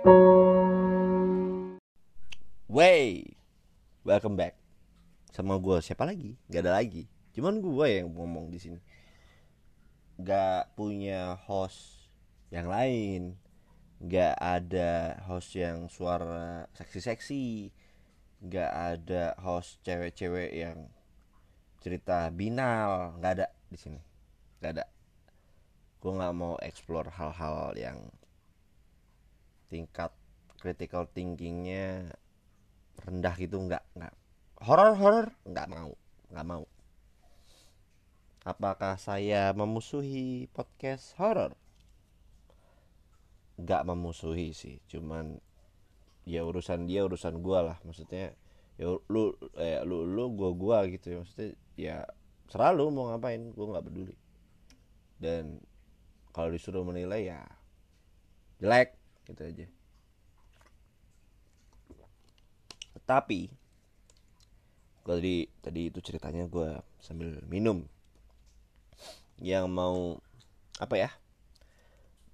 Wey, welcome back. Sama gue siapa lagi? Gak ada lagi. Cuman gue yang ngomong di sini. Gak punya host yang lain. Gak ada host yang suara seksi-seksi. Gak ada host cewek-cewek yang cerita binal. Gak ada di sini. Gak ada. Gue gak mau explore hal-hal yang tingkat critical thinkingnya rendah gitu nggak nggak. Horor horor nggak mau nggak mau. Apakah saya memusuhi podcast horor nggak memusuhi sih cuman ya urusan dia urusan gua lah. Maksudnya ya lu eh, lu lu gua gua gitu ya. Maksudnya ya selalu mau ngapain gua nggak peduli. Dan kalau disuruh menilai ya jelek gitu aja. Tapi gue tadi tadi itu ceritanya gue sambil minum. Yang mau apa ya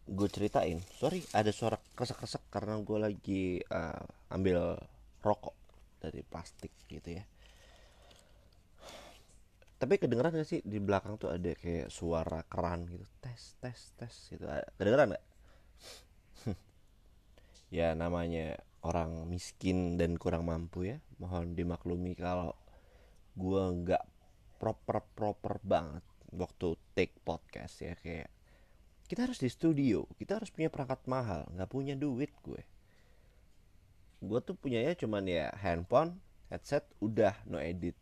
gue ceritain. Sorry ada suara kresek-kresek karena gue lagi uh, ambil rokok dari plastik gitu ya. Tapi kedengeran gak sih di belakang tuh ada kayak suara keran gitu. Tes tes tes gitu. Kedengeran gak ya namanya orang miskin dan kurang mampu ya. Mohon dimaklumi kalau gue nggak proper proper banget waktu take podcast ya. Kayak kita harus di studio kita harus punya perangkat mahal nggak punya duit gue. Gue tuh punyanya cuman ya handphone headset udah no edit.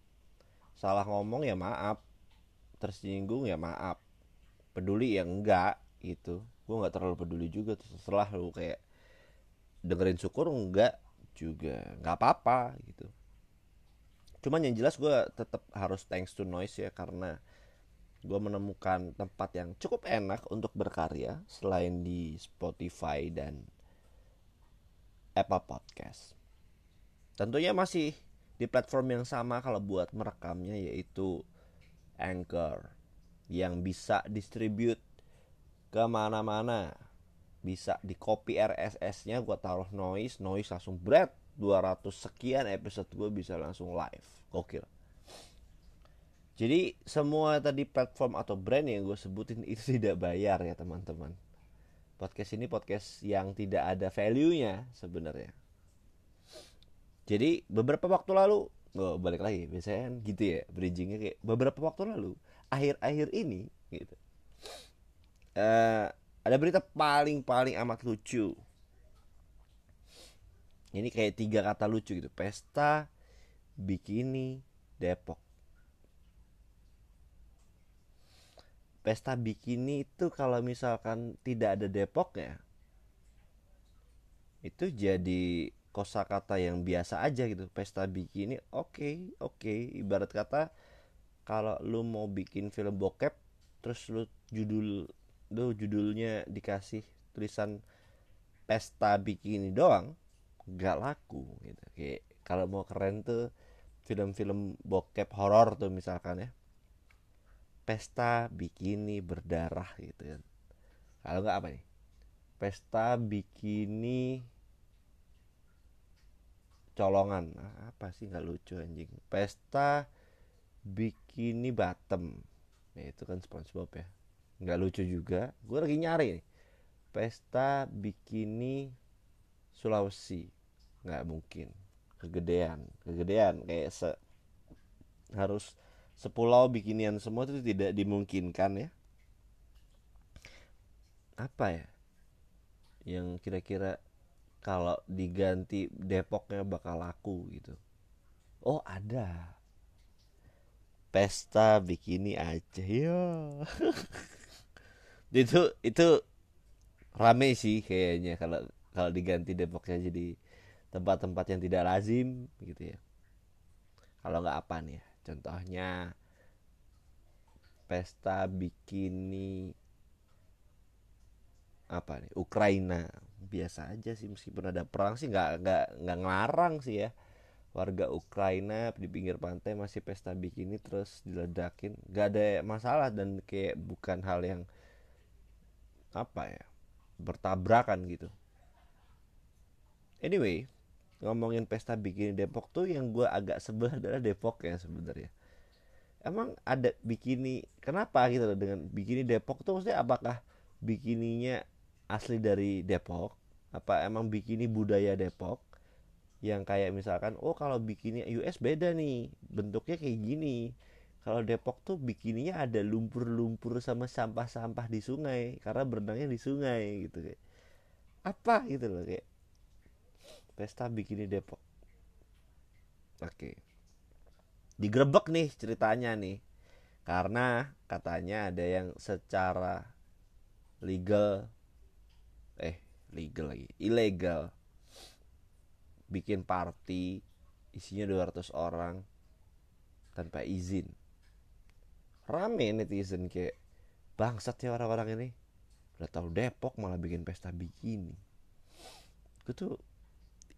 Salah ngomong ya maaf tersinggung ya maaf. Peduli ya enggak gitu. Gue nggak terlalu peduli juga setelah lu kayak dengerin syukur enggak juga. Nggak apa-apa gitu. Cuman yang jelas gue tetap harus thanks to noise ya karena gue menemukan tempat yang cukup enak untuk berkarya selain di Spotify dan Apple Podcast. Tentunya masih di platform yang sama kalau buat merekamnya yaitu Anchor yang bisa distribute ke mana-mana bisa di copy RSS-nya gue taruh noise noise langsung berat 200 sekian episode gue bisa langsung live. Gokil. Jadi semua tadi platform atau brand yang gue sebutin itu tidak bayar ya teman-teman. Podcast ini podcast yang tidak ada value-nya sebenarnya. Jadi beberapa waktu lalu oh, balik lagi biasanya kan gitu ya bridgingnya kayak beberapa waktu lalu akhir-akhir ini gitu. Uh, ada berita paling-paling amat lucu. Ini kayak tiga kata lucu gitu. Pesta bikini Depok. Pesta bikini itu kalau misalkan tidak ada Depok ya, itu jadi kosakata yang biasa aja gitu. Pesta bikini, oke, okay, oke. Okay. Ibarat kata kalau lu mau bikin film bokep, terus lu judul tuh judulnya dikasih tulisan pesta bikini doang gak laku gitu. Kayak kalau mau keren tuh film-film bokep horor tuh misalkan ya. Pesta bikini berdarah gitu kan. Kalau nggak apa nih? Pesta bikini colongan. Nah, apa sih nggak lucu anjing? Pesta bikini bottom. Ya itu kan SpongeBob ya nggak lucu juga. Gue lagi nyari nih. Pesta bikini Sulawesi. Nggak mungkin. Kegedean. Kegedean. Kayak se harus sepulau bikinian semua itu tidak dimungkinkan ya. Apa ya? Yang kira-kira kalau diganti Depoknya bakal laku gitu. Oh ada. Pesta bikini aja ya itu itu rame sih kayaknya kalau kalau diganti Depoknya jadi tempat-tempat yang tidak lazim gitu ya. Kalau nggak apa nih ya contohnya pesta bikini apa nih Ukraina. Biasa aja sih meskipun ada perang sih nggak nggak nggak ngelarang sih ya. Warga Ukraina di pinggir pantai masih pesta bikini terus diledakin. Nggak ada masalah dan kayak bukan hal yang apa ya? Bertabrakan gitu. Anyway ngomongin pesta bikini Depok tuh yang gue agak sebel adalah Depok ya sebenarnya. Emang ada bikini kenapa gitu loh dengan bikini Depok tuh? Maksudnya apakah bikininya asli dari Depok? Apa emang bikini budaya Depok? Yang kayak misalkan oh kalau bikini US beda nih bentuknya kayak gini kalau Depok tuh bikininya ada lumpur-lumpur sama sampah-sampah di sungai karena berenangnya di sungai gitu kayak apa? gitu loh kayak pesta bikini Depok. Oke. Digrebek nih ceritanya nih karena katanya ada yang secara legal eh legal lagi ilegal bikin party isinya 200 orang tanpa izin rame netizen kayak bangsat ya orang-orang ini. Udah tahu Depok malah bikin pesta bikini. Gue tuh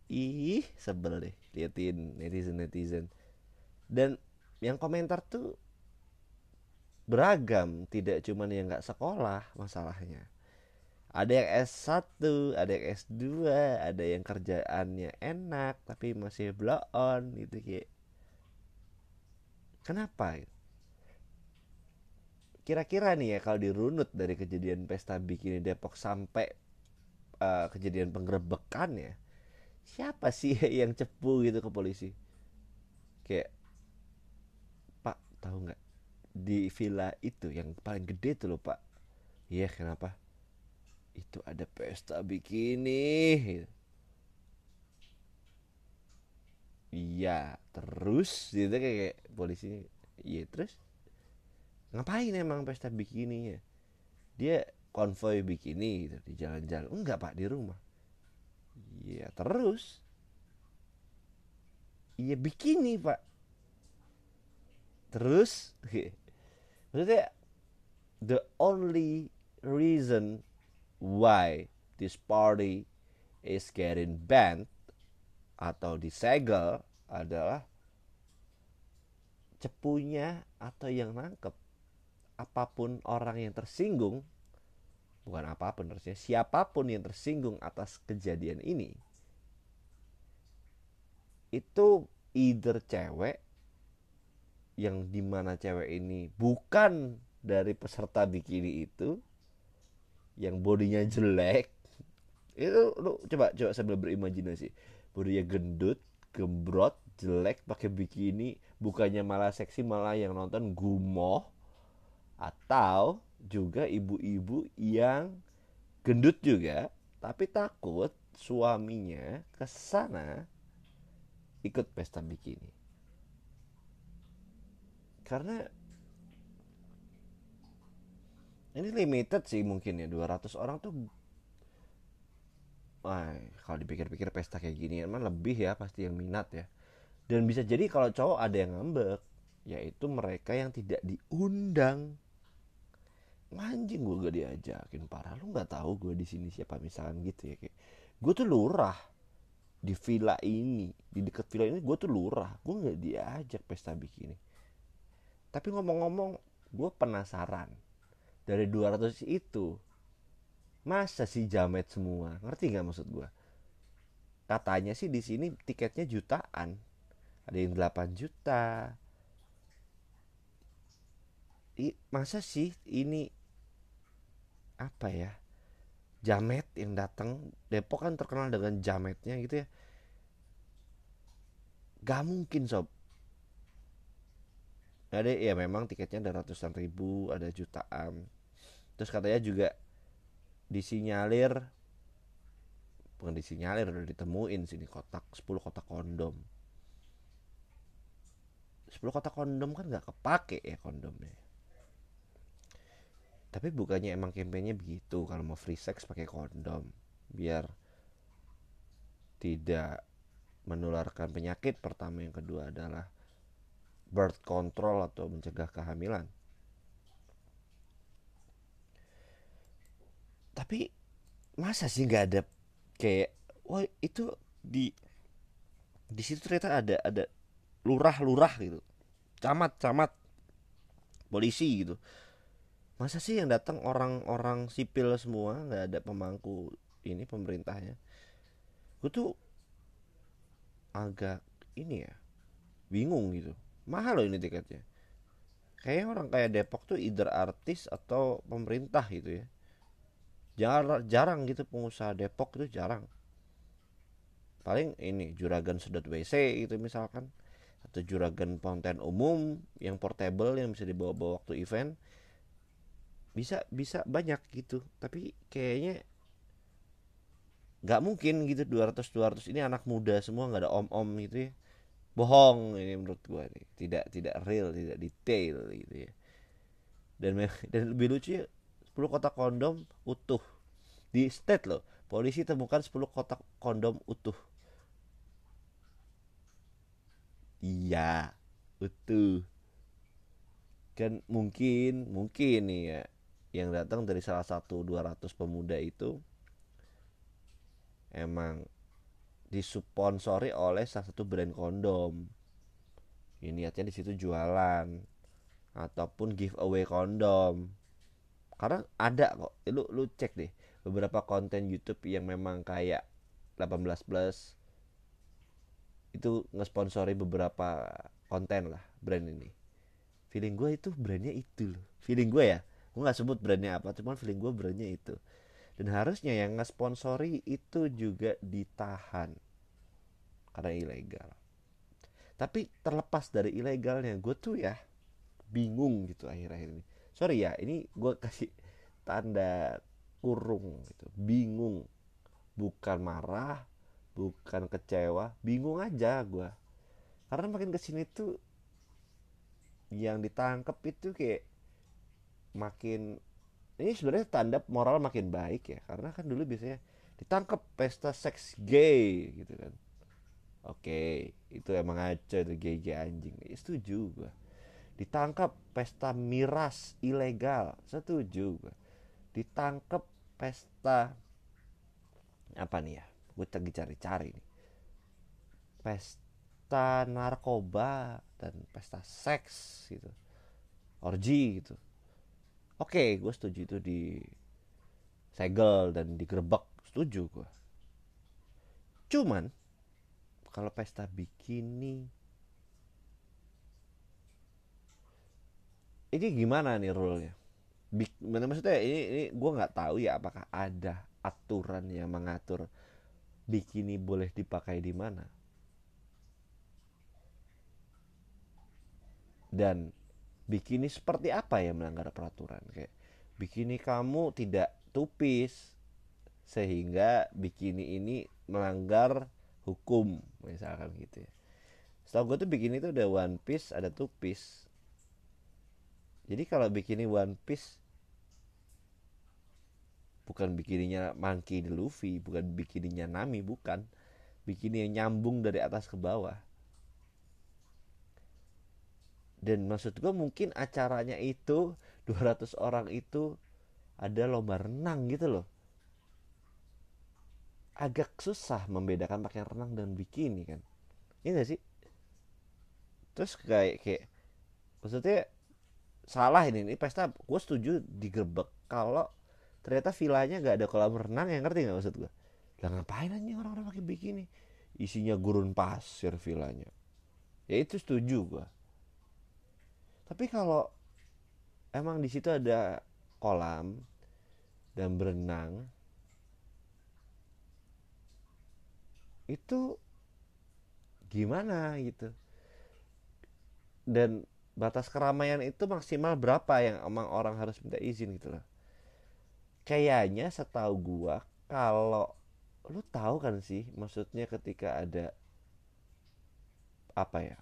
ih sebel deh liatin netizen netizen dan yang komentar tuh beragam tidak cuman yang nggak sekolah masalahnya. Ada yang S1 ada yang S2 ada yang kerjaannya enak tapi masih blow on gitu kayak. Kenapa kira-kira nih ya kalau dirunut dari kejadian pesta bikini Depok sampai uh, kejadian penggerebekan ya siapa sih yang cepu gitu ke polisi? Kayak pak tahu nggak? Di villa itu yang paling gede tuh loh pak. Iya kenapa? Itu ada pesta bikini. Iya terus? Gitu kayak, kayak polisi iya terus ngapain emang pesta bikininya dia konvoy bikini gitu di jalan-jalan. Enggak pak di rumah. Iya terus? Iya bikini pak. Terus? Maksudnya the only reason why this party is getting banned atau disegel adalah cepunya atau yang nangkep apa pun orang yang tersinggung bukan apa pun harusnya siapa pun yang tersinggung atas kejadian ini itu either cewek yang di mana cewek ini bukan dari peserta bikini itu yang bodinya jelek itu lu coba coba sambil berimajinasi. Bodinya gendut gembrot jelek pakai bikini bukannya malah seksi malah yang nonton gumoh atau juga ibu-ibu yang gendut juga tapi takut suaminya ke sana ikut pesta bikini. Karena ini limited sih mungkin ya 200 orang tuh Wah, kalau dipikir-pikir pesta kayak gini emang lebih ya pasti yang minat ya. Dan bisa jadi kalau cowok ada yang ngambek yaitu mereka yang tidak diundang anjing gue gak diajakin. Parah lu nggak tahu gue di sini siapa misalkan gitu ya kayak gue tuh lurah. Di villa ini di dekat villa ini gue tuh lurah. Gue nggak diajak pesta bikini. Tapi ngomong-ngomong gue penasaran. Dari 200 itu masa sih jamet semua? Ngerti nggak maksud gue katanya sih di sini tiketnya jutaan. Ada yang 8 juta. I, masa sih ini apa ya jamet yang datang Depok kan terkenal dengan jametnya gitu ya. Gak mungkin sob. Ada ya memang tiketnya ada ratusan ribu ada jutaan. Terus katanya juga disinyalir bukan disinyalir udah ditemuin sini kotak 10 kotak kondom. 10 kotak kondom kan nggak kepake ya kondomnya tapi bukannya emang kampanye begitu kalau mau free sex pakai kondom biar tidak menularkan penyakit pertama. Yang kedua adalah birth control atau mencegah kehamilan. Tapi masa sih nggak ada kayak wah itu di di situ ternyata ada ada lurah-lurah gitu. Camat-camat polisi gitu masa sih yang datang orang-orang sipil semua nggak ada pemangku ini pemerintahnya? Gue tuh agak ini ya bingung gitu. Mahal loh ini tiketnya. Kayaknya orang kayak Depok tuh either artis atau pemerintah gitu ya. Jarang jarang gitu pengusaha Depok itu jarang. Paling ini juragan sedot WC gitu misalkan. Atau juragan fountain umum yang portable yang bisa dibawa-bawa waktu event bisa bisa banyak gitu. Tapi kayaknya nggak mungkin gitu 200 200 ini anak muda semua nggak ada om-om gitu ya. Bohong ini menurut gua nih. Tidak tidak real tidak detail gitu ya. Dan dan lebih lucu ya 10 kotak kondom utuh. Di state loh polisi temukan 10 kotak kondom utuh. Iya utuh. Kan mungkin mungkin nih ya yang datang dari salah satu 200 pemuda itu emang disusponsori oleh salah satu brand kondom. Ini niatnya di situ jualan ataupun giveaway kondom. Karena ada kok. Lu lu cek deh beberapa konten YouTube yang memang kayak 18 plus itu ngesponsori beberapa konten lah brand ini. Feeling gue itu brandnya itu loh. Feeling gue ya gue nggak sebut brandnya apa cuman feeling gue brandnya itu. Dan harusnya yang ngesponsori itu juga ditahan. Karena ilegal. Tapi terlepas dari ilegalnya gue tuh ya bingung gitu akhir-akhir ini. Sorry ya ini gue kasih tanda kurung gitu. Bingung. Bukan marah bukan kecewa bingung aja gue karena makin ke sini tuh yang ditangkap itu kayak makin ini sebenarnya tanda moral makin baik ya karena kan dulu biasanya ditangkap pesta seks gay gitu kan. Oke itu emang aja tuh gay gay anjing. Ya, setuju gue ditangkap pesta miras ilegal setuju gue ditangkap pesta apa nih ya gue lagi cari-cari nih. Pesta narkoba dan pesta seks gitu. Orgi gitu oke gue setuju itu di segel dan digerebek. Setuju gue cuman kalau pesta bikini ini gimana nih rule-nya? Bik, maksudnya? Ini, ini gue nggak tahu ya apakah ada aturan yang mengatur bikini boleh dipakai di mana. Dan bikini seperti apa yang melanggar peraturan? Kayak bikini kamu tidak tupis sehingga bikini ini melanggar hukum misalkan gitu ya. Setahu gue tuh bikini itu ada one piece ada two piece jadi kalau bikini one piece bukan bikininya Monkey the Luffy bukan bikininya Nami bukan. Bikini yang nyambung dari atas ke bawah dan maksud gue mungkin acaranya itu 200 orang itu ada lomba renang gitu loh. Agak susah membedakan pakaian renang dan bikini kan. Ini iya gak sih? Terus kayak kayak maksudnya salah ini ini pesta gue setuju digerebek kalau ternyata villanya gak ada kolam renang yang ngerti gak maksud gue lah ngapain aja orang-orang pakai bikini? Isinya gurun pasir villanya. Ya itu setuju gue tapi kalau emang di situ ada kolam dan berenang itu gimana gitu? Dan batas keramaian itu maksimal berapa yang emang orang harus minta izin gitu loh? Kayaknya setahu gua kalau lu tahu kan sih maksudnya ketika ada apa ya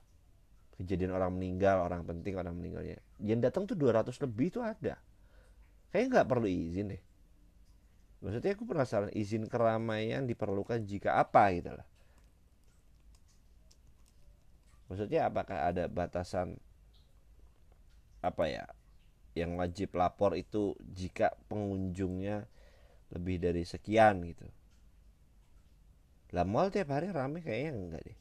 kejadian orang meninggal orang penting orang meninggalnya. Yang datang tuh 200 lebih tuh ada. Kayaknya nggak perlu izin deh. Maksudnya aku penasaran izin keramaian diperlukan jika apa gitu lah maksudnya apakah ada batasan apa ya yang wajib lapor itu jika pengunjungnya lebih dari sekian gitu? Lah mall tiap hari rame kayaknya enggak deh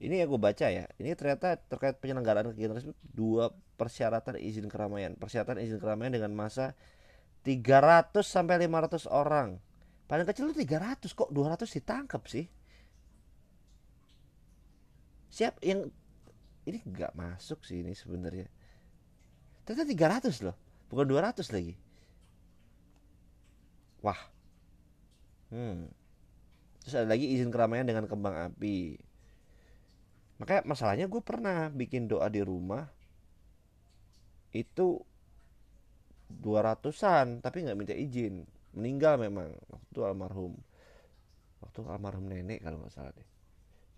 ini yang gue baca ya. Ini ternyata terkait penyelenggaraan kegiatan tersebut dua persyaratan izin keramaian. Persyaratan izin keramaian dengan masa 300 sampai 500 orang. Paling kecil itu 300 kok 200 ditangkap sih? Siap yang ini nggak masuk sih ini sebenarnya. Ternyata 300 loh bukan 200 lagi. Wah. Hmm. Terus ada lagi izin keramaian dengan kembang api makanya masalahnya gue pernah bikin doa di rumah itu 200an tapi nggak minta izin. Meninggal memang waktu almarhum waktu almarhum nenek kalau nggak salah deh.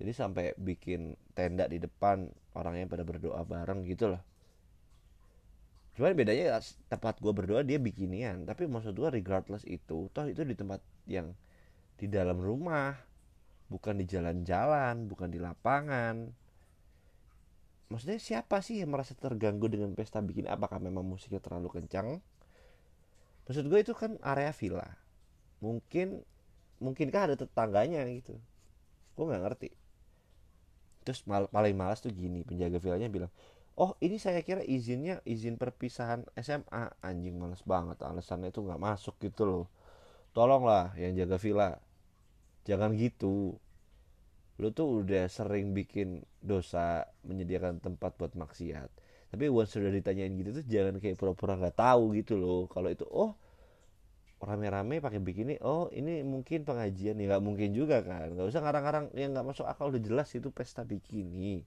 Jadi sampai bikin tenda di depan orangnya pada berdoa bareng gitu loh cuman bedanya tempat gue berdoa dia bikinian tapi maksud gue regardless itu toh itu di tempat yang di dalam rumah bukan di jalan-jalan bukan di lapangan. Maksudnya siapa sih yang merasa terganggu dengan pesta bikin? Apakah memang musiknya terlalu kencang? Maksud gue itu kan area villa. Mungkin mungkinkah ada tetangganya gitu? Gue nggak ngerti. Terus mal paling malas tuh gini penjaga villanya bilang oh ini saya kira izinnya izin perpisahan SMA anjing males banget alasannya itu nggak masuk gitu loh. Tolonglah yang jaga villa jangan gitu. Lu tuh udah sering bikin dosa menyediakan tempat buat maksiat. Tapi once sudah ditanyain gitu tuh jangan kayak pura-pura nggak -pura tahu gitu loh. Kalau itu oh rame-rame pakai bikini oh ini mungkin pengajian ya nggak mungkin juga kan. Nggak usah ngarang-ngarang. Yang nggak masuk akal udah jelas itu pesta bikini.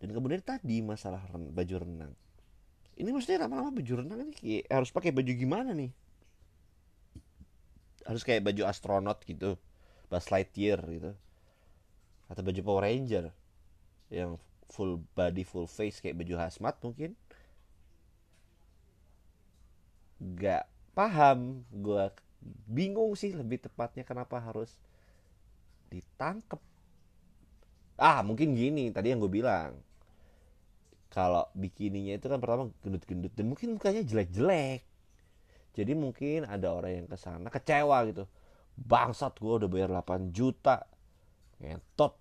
Dan kemudian tadi masalah ren baju renang. Ini maksudnya lama-lama baju renang ini kayak harus pakai baju gimana nih harus kayak baju astronot gitu Buzz Lightyear gitu atau baju Power Ranger yang full body full face kayak baju hazmat mungkin. Gak paham gue bingung sih lebih tepatnya kenapa harus ditangkep. Ah mungkin gini tadi yang gue bilang kalau bikininya itu kan pertama gendut-gendut dan mungkin mukanya jelek-jelek jadi mungkin ada orang yang ke sana kecewa gitu. Bangsat gue udah bayar 8 juta. Ngetot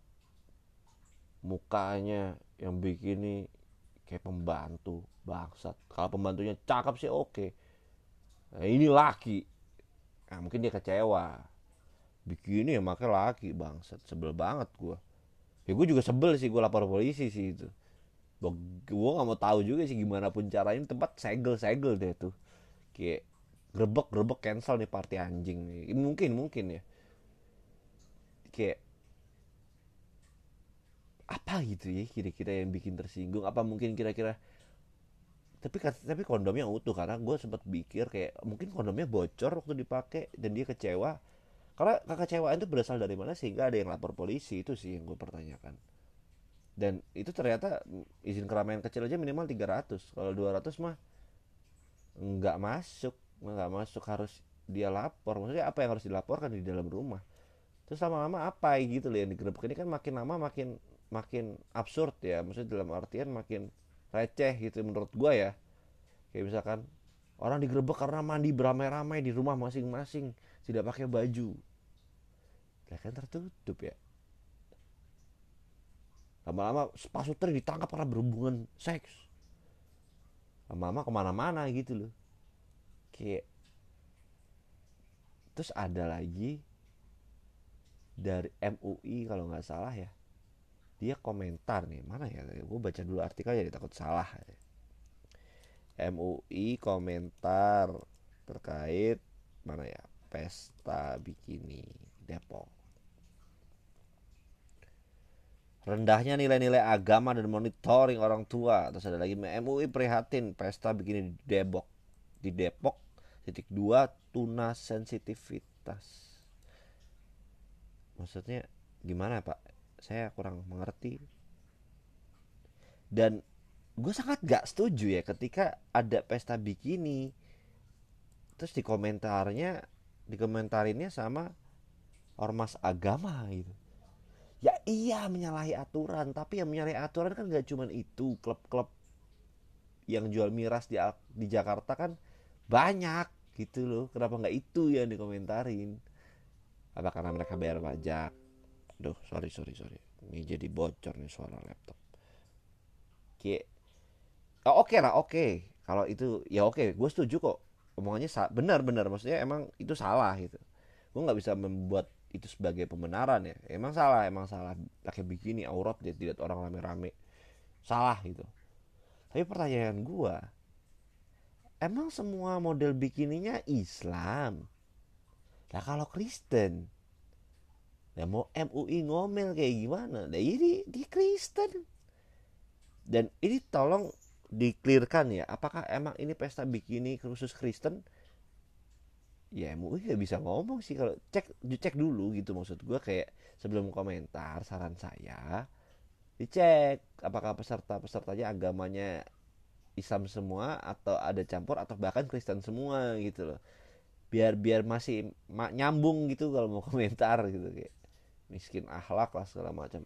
mukanya yang bikini kayak pembantu bangsat. Kalau pembantunya cakep sih oke. Nah, ini laki. Nah, mungkin dia kecewa. Bikini ya makanya laki bangsat. Sebel banget gue ya gue juga sebel sih gue lapor polisi sih itu. Gue gak mau tahu juga sih gimana pun caranya. Tempat segel segel deh tuh. Kayak grebek grebek cancel nih party anjing. Nih mungkin mungkin ya. Kayak apa gitu ya kira-kira yang bikin tersinggung? Apa mungkin kira-kira? Tapi tapi kondomnya utuh karena gue sempat pikir kayak mungkin kondomnya bocor waktu dipakai dan dia kecewa. Karena kekecewaan itu berasal dari mana? Sehingga ada yang lapor polisi itu sih yang gue pertanyakan. Dan itu ternyata izin keramaian kecil aja minimal 300 kalau 200 mah nggak masuk nggak masuk harus dia lapor. Maksudnya apa yang harus dilaporkan di dalam rumah? Terus lama-lama apa gitu loh yang digerebek. Ini kan makin lama makin makin absurd ya. Maksudnya dalam artian makin receh gitu menurut gua ya. Kayak misalkan orang digerebek karena mandi beramai-ramai di rumah masing-masing tidak pakai baju. Lah kan tertutup ya. Lama-lama pasutri ditangkap karena berhubungan seks. Lama-lama ke mana-mana gitu loh kayak terus ada lagi dari MUI kalau nggak salah ya. Dia komentar nih mana ya? Gue baca dulu artikelnya jadi takut salah. MUI komentar terkait mana ya? Pesta bikini Depok. Rendahnya nilai-nilai agama dan monitoring orang tua. Terus ada lagi MUI prihatin pesta bikini di Depok di Depok titik dua tuna sensitivitas. Maksudnya gimana pak? Saya kurang mengerti. Dan gue sangat gak setuju ya ketika ada pesta bikini terus di komentarnya di komentarinnya sama ormas agama gitu. Ya iya menyalahi aturan tapi yang menyalahi aturan kan gak cuman itu klub-klub yang jual miras di di Jakarta kan banyak gitu loh kenapa nggak itu yang dikomentarin? Apa karena mereka bayar pajak? Duh, sorry sorry sorry. Ini jadi bocor nih suara laptop. Kayak oh, oke okay lah oke. Okay. kalau itu ya oke okay. gue setuju kok. Omongannya benar benar. Maksudnya emang itu salah gitu. Gue nggak bisa membuat itu sebagai pembenaran ya. Emang salah emang salah. Pakai bikini aurat dia tidak orang rame-rame. Salah gitu. Tapi pertanyaan gua emang semua model bikininya Islam? Nah kalau Kristen? Ya mau MUI ngomel kayak gimana? Nah ini di Kristen. Dan ini tolong diklirkan ya apakah emang ini pesta bikini khusus Kristen? Ya MUI gak bisa ngomong sih kalau cek dicek dulu gitu maksud gue kayak sebelum komentar saran saya dicek apakah peserta pesertanya agamanya Islam semua atau ada campur atau bahkan Kristen semua gitu loh. Biar biar masih nyambung gitu kalau mau komentar gitu kayak miskin akhlak lah segala macam.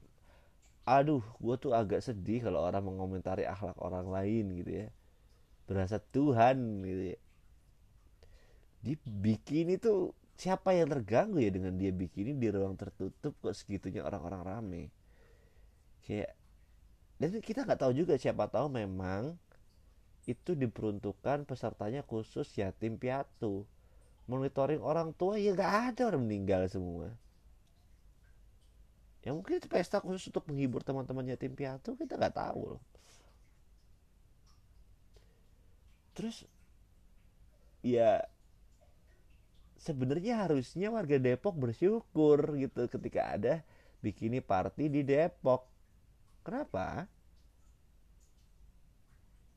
Aduh gue tuh agak sedih kalau orang mengomentari akhlak orang lain gitu ya. Berasa Tuhan gitu ya. Di bikini tuh siapa yang terganggu ya dengan dia bikini di ruang tertutup kok segitunya orang-orang rame? Kayak dan kita nggak tahu juga siapa tahu memang itu diperuntukkan pesertanya khusus yatim piatu monitoring orang tua ya nggak ada orang meninggal semua ya mungkin itu pesta khusus untuk menghibur teman-teman yatim piatu kita nggak tahu loh terus ya sebenarnya harusnya warga Depok bersyukur gitu ketika ada bikini party di Depok. Kenapa?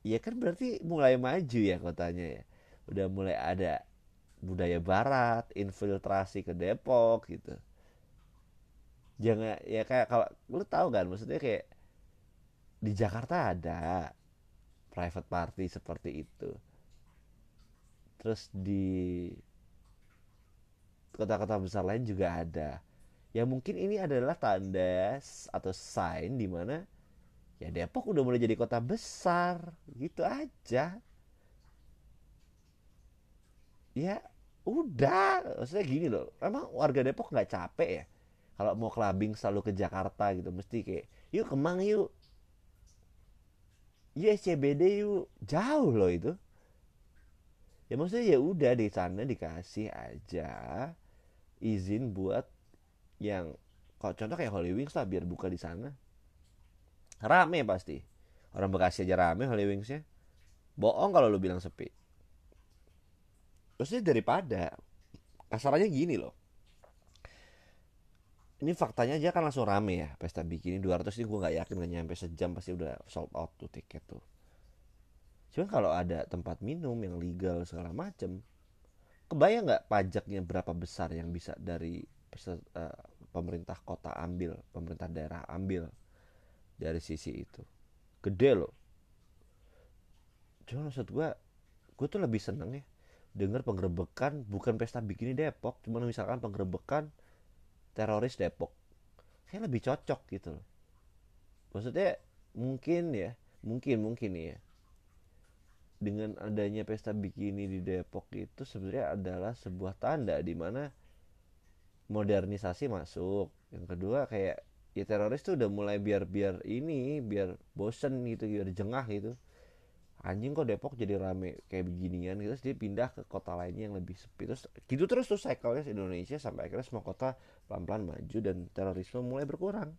Ya kan berarti mulai maju ya kotanya ya. Udah mulai ada budaya barat, infiltrasi ke Depok gitu. Jangan ya kayak kalau lu tahu kan maksudnya kayak di Jakarta ada private party seperti itu. Terus di kota-kota besar lain juga ada ya mungkin ini adalah tanda atau sign di mana ya Depok udah mulai jadi kota besar. Gitu aja. Ya udah. Maksudnya gini loh. Emang warga Depok nggak capek ya? Kalau mau clubbing selalu ke Jakarta gitu mesti kayak yuk kemang yuk. Yuk SCBD yuk. Jauh loh itu. Ya maksudnya ya udah di sana dikasih aja izin buat yang kalau contoh kayak Holy Wings lah biar buka di sana rame pasti. Orang Bekasi aja rame Holy Wingsnya. Bohong kalau lu bilang sepi. Maksudnya daripada kasarannya gini loh. Ini faktanya aja kan langsung rame ya pesta bikini 200 ini gue nggak yakin gak nyampe sejam pasti udah sold out tuh tiket tuh. Cuman kalau ada tempat minum yang legal segala macem kebayang nggak pajaknya berapa besar yang bisa dari uh, pemerintah kota ambil pemerintah daerah ambil dari sisi itu. Gede loh. Cuma maksud gue gue tuh lebih seneng ya dengar penggerbekan bukan pesta bikini Depok cuma misalkan penggerbekan teroris Depok. Kayak lebih cocok gitu loh. Maksudnya mungkin ya mungkin mungkin ya dengan adanya pesta bikini di Depok itu sebenarnya adalah sebuah tanda di mana modernisasi masuk. Yang kedua kayak ya teroris tuh udah mulai biar biar ini biar bosen gitu biar jengah gitu. Anjing kok Depok jadi rame kayak beginian gitu terus dia pindah ke kota lainnya yang lebih sepi. Terus gitu terus tuh cycle-nya Indonesia sampai akhirnya semua kota pelan-pelan maju dan terorisme mulai berkurang.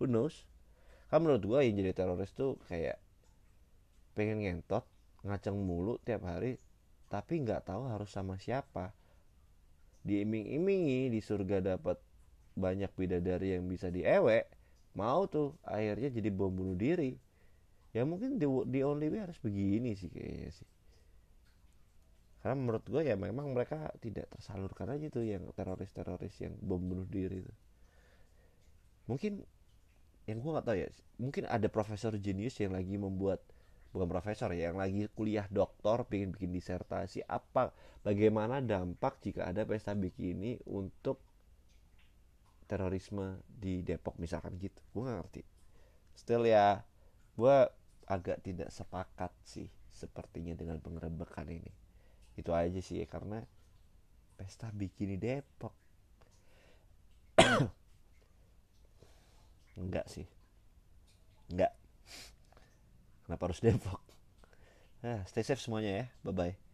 Who knows? Kan menurut gua yang jadi teroris tuh kayak pengen ngentot ngaceng mulu tiap hari tapi nggak tahu harus sama siapa. Diiming-imingi di surga dapat banyak bidadari yang bisa diewek mau tuh akhirnya jadi bom bunuh diri. Ya mungkin the, the only way harus begini sih kayaknya sih. Karena menurut gue ya memang mereka tidak tersalurkan aja tuh yang teroris-teroris yang bom bunuh diri itu mungkin yang gue nggak tahu ya mungkin ada profesor jenius yang lagi membuat bukan profesor ya yang lagi kuliah doktor pengen bikin disertasi apa bagaimana dampak jika ada pesta bikini untuk terorisme di Depok misalkan gitu. Gue gak ngerti. Still ya gue agak tidak sepakat sih sepertinya dengan pengerebekan ini. Itu aja sih ya karena pesta bikini Depok. Enggak sih. Enggak kenapa harus Depok? Nah, stay safe semuanya ya. Bye bye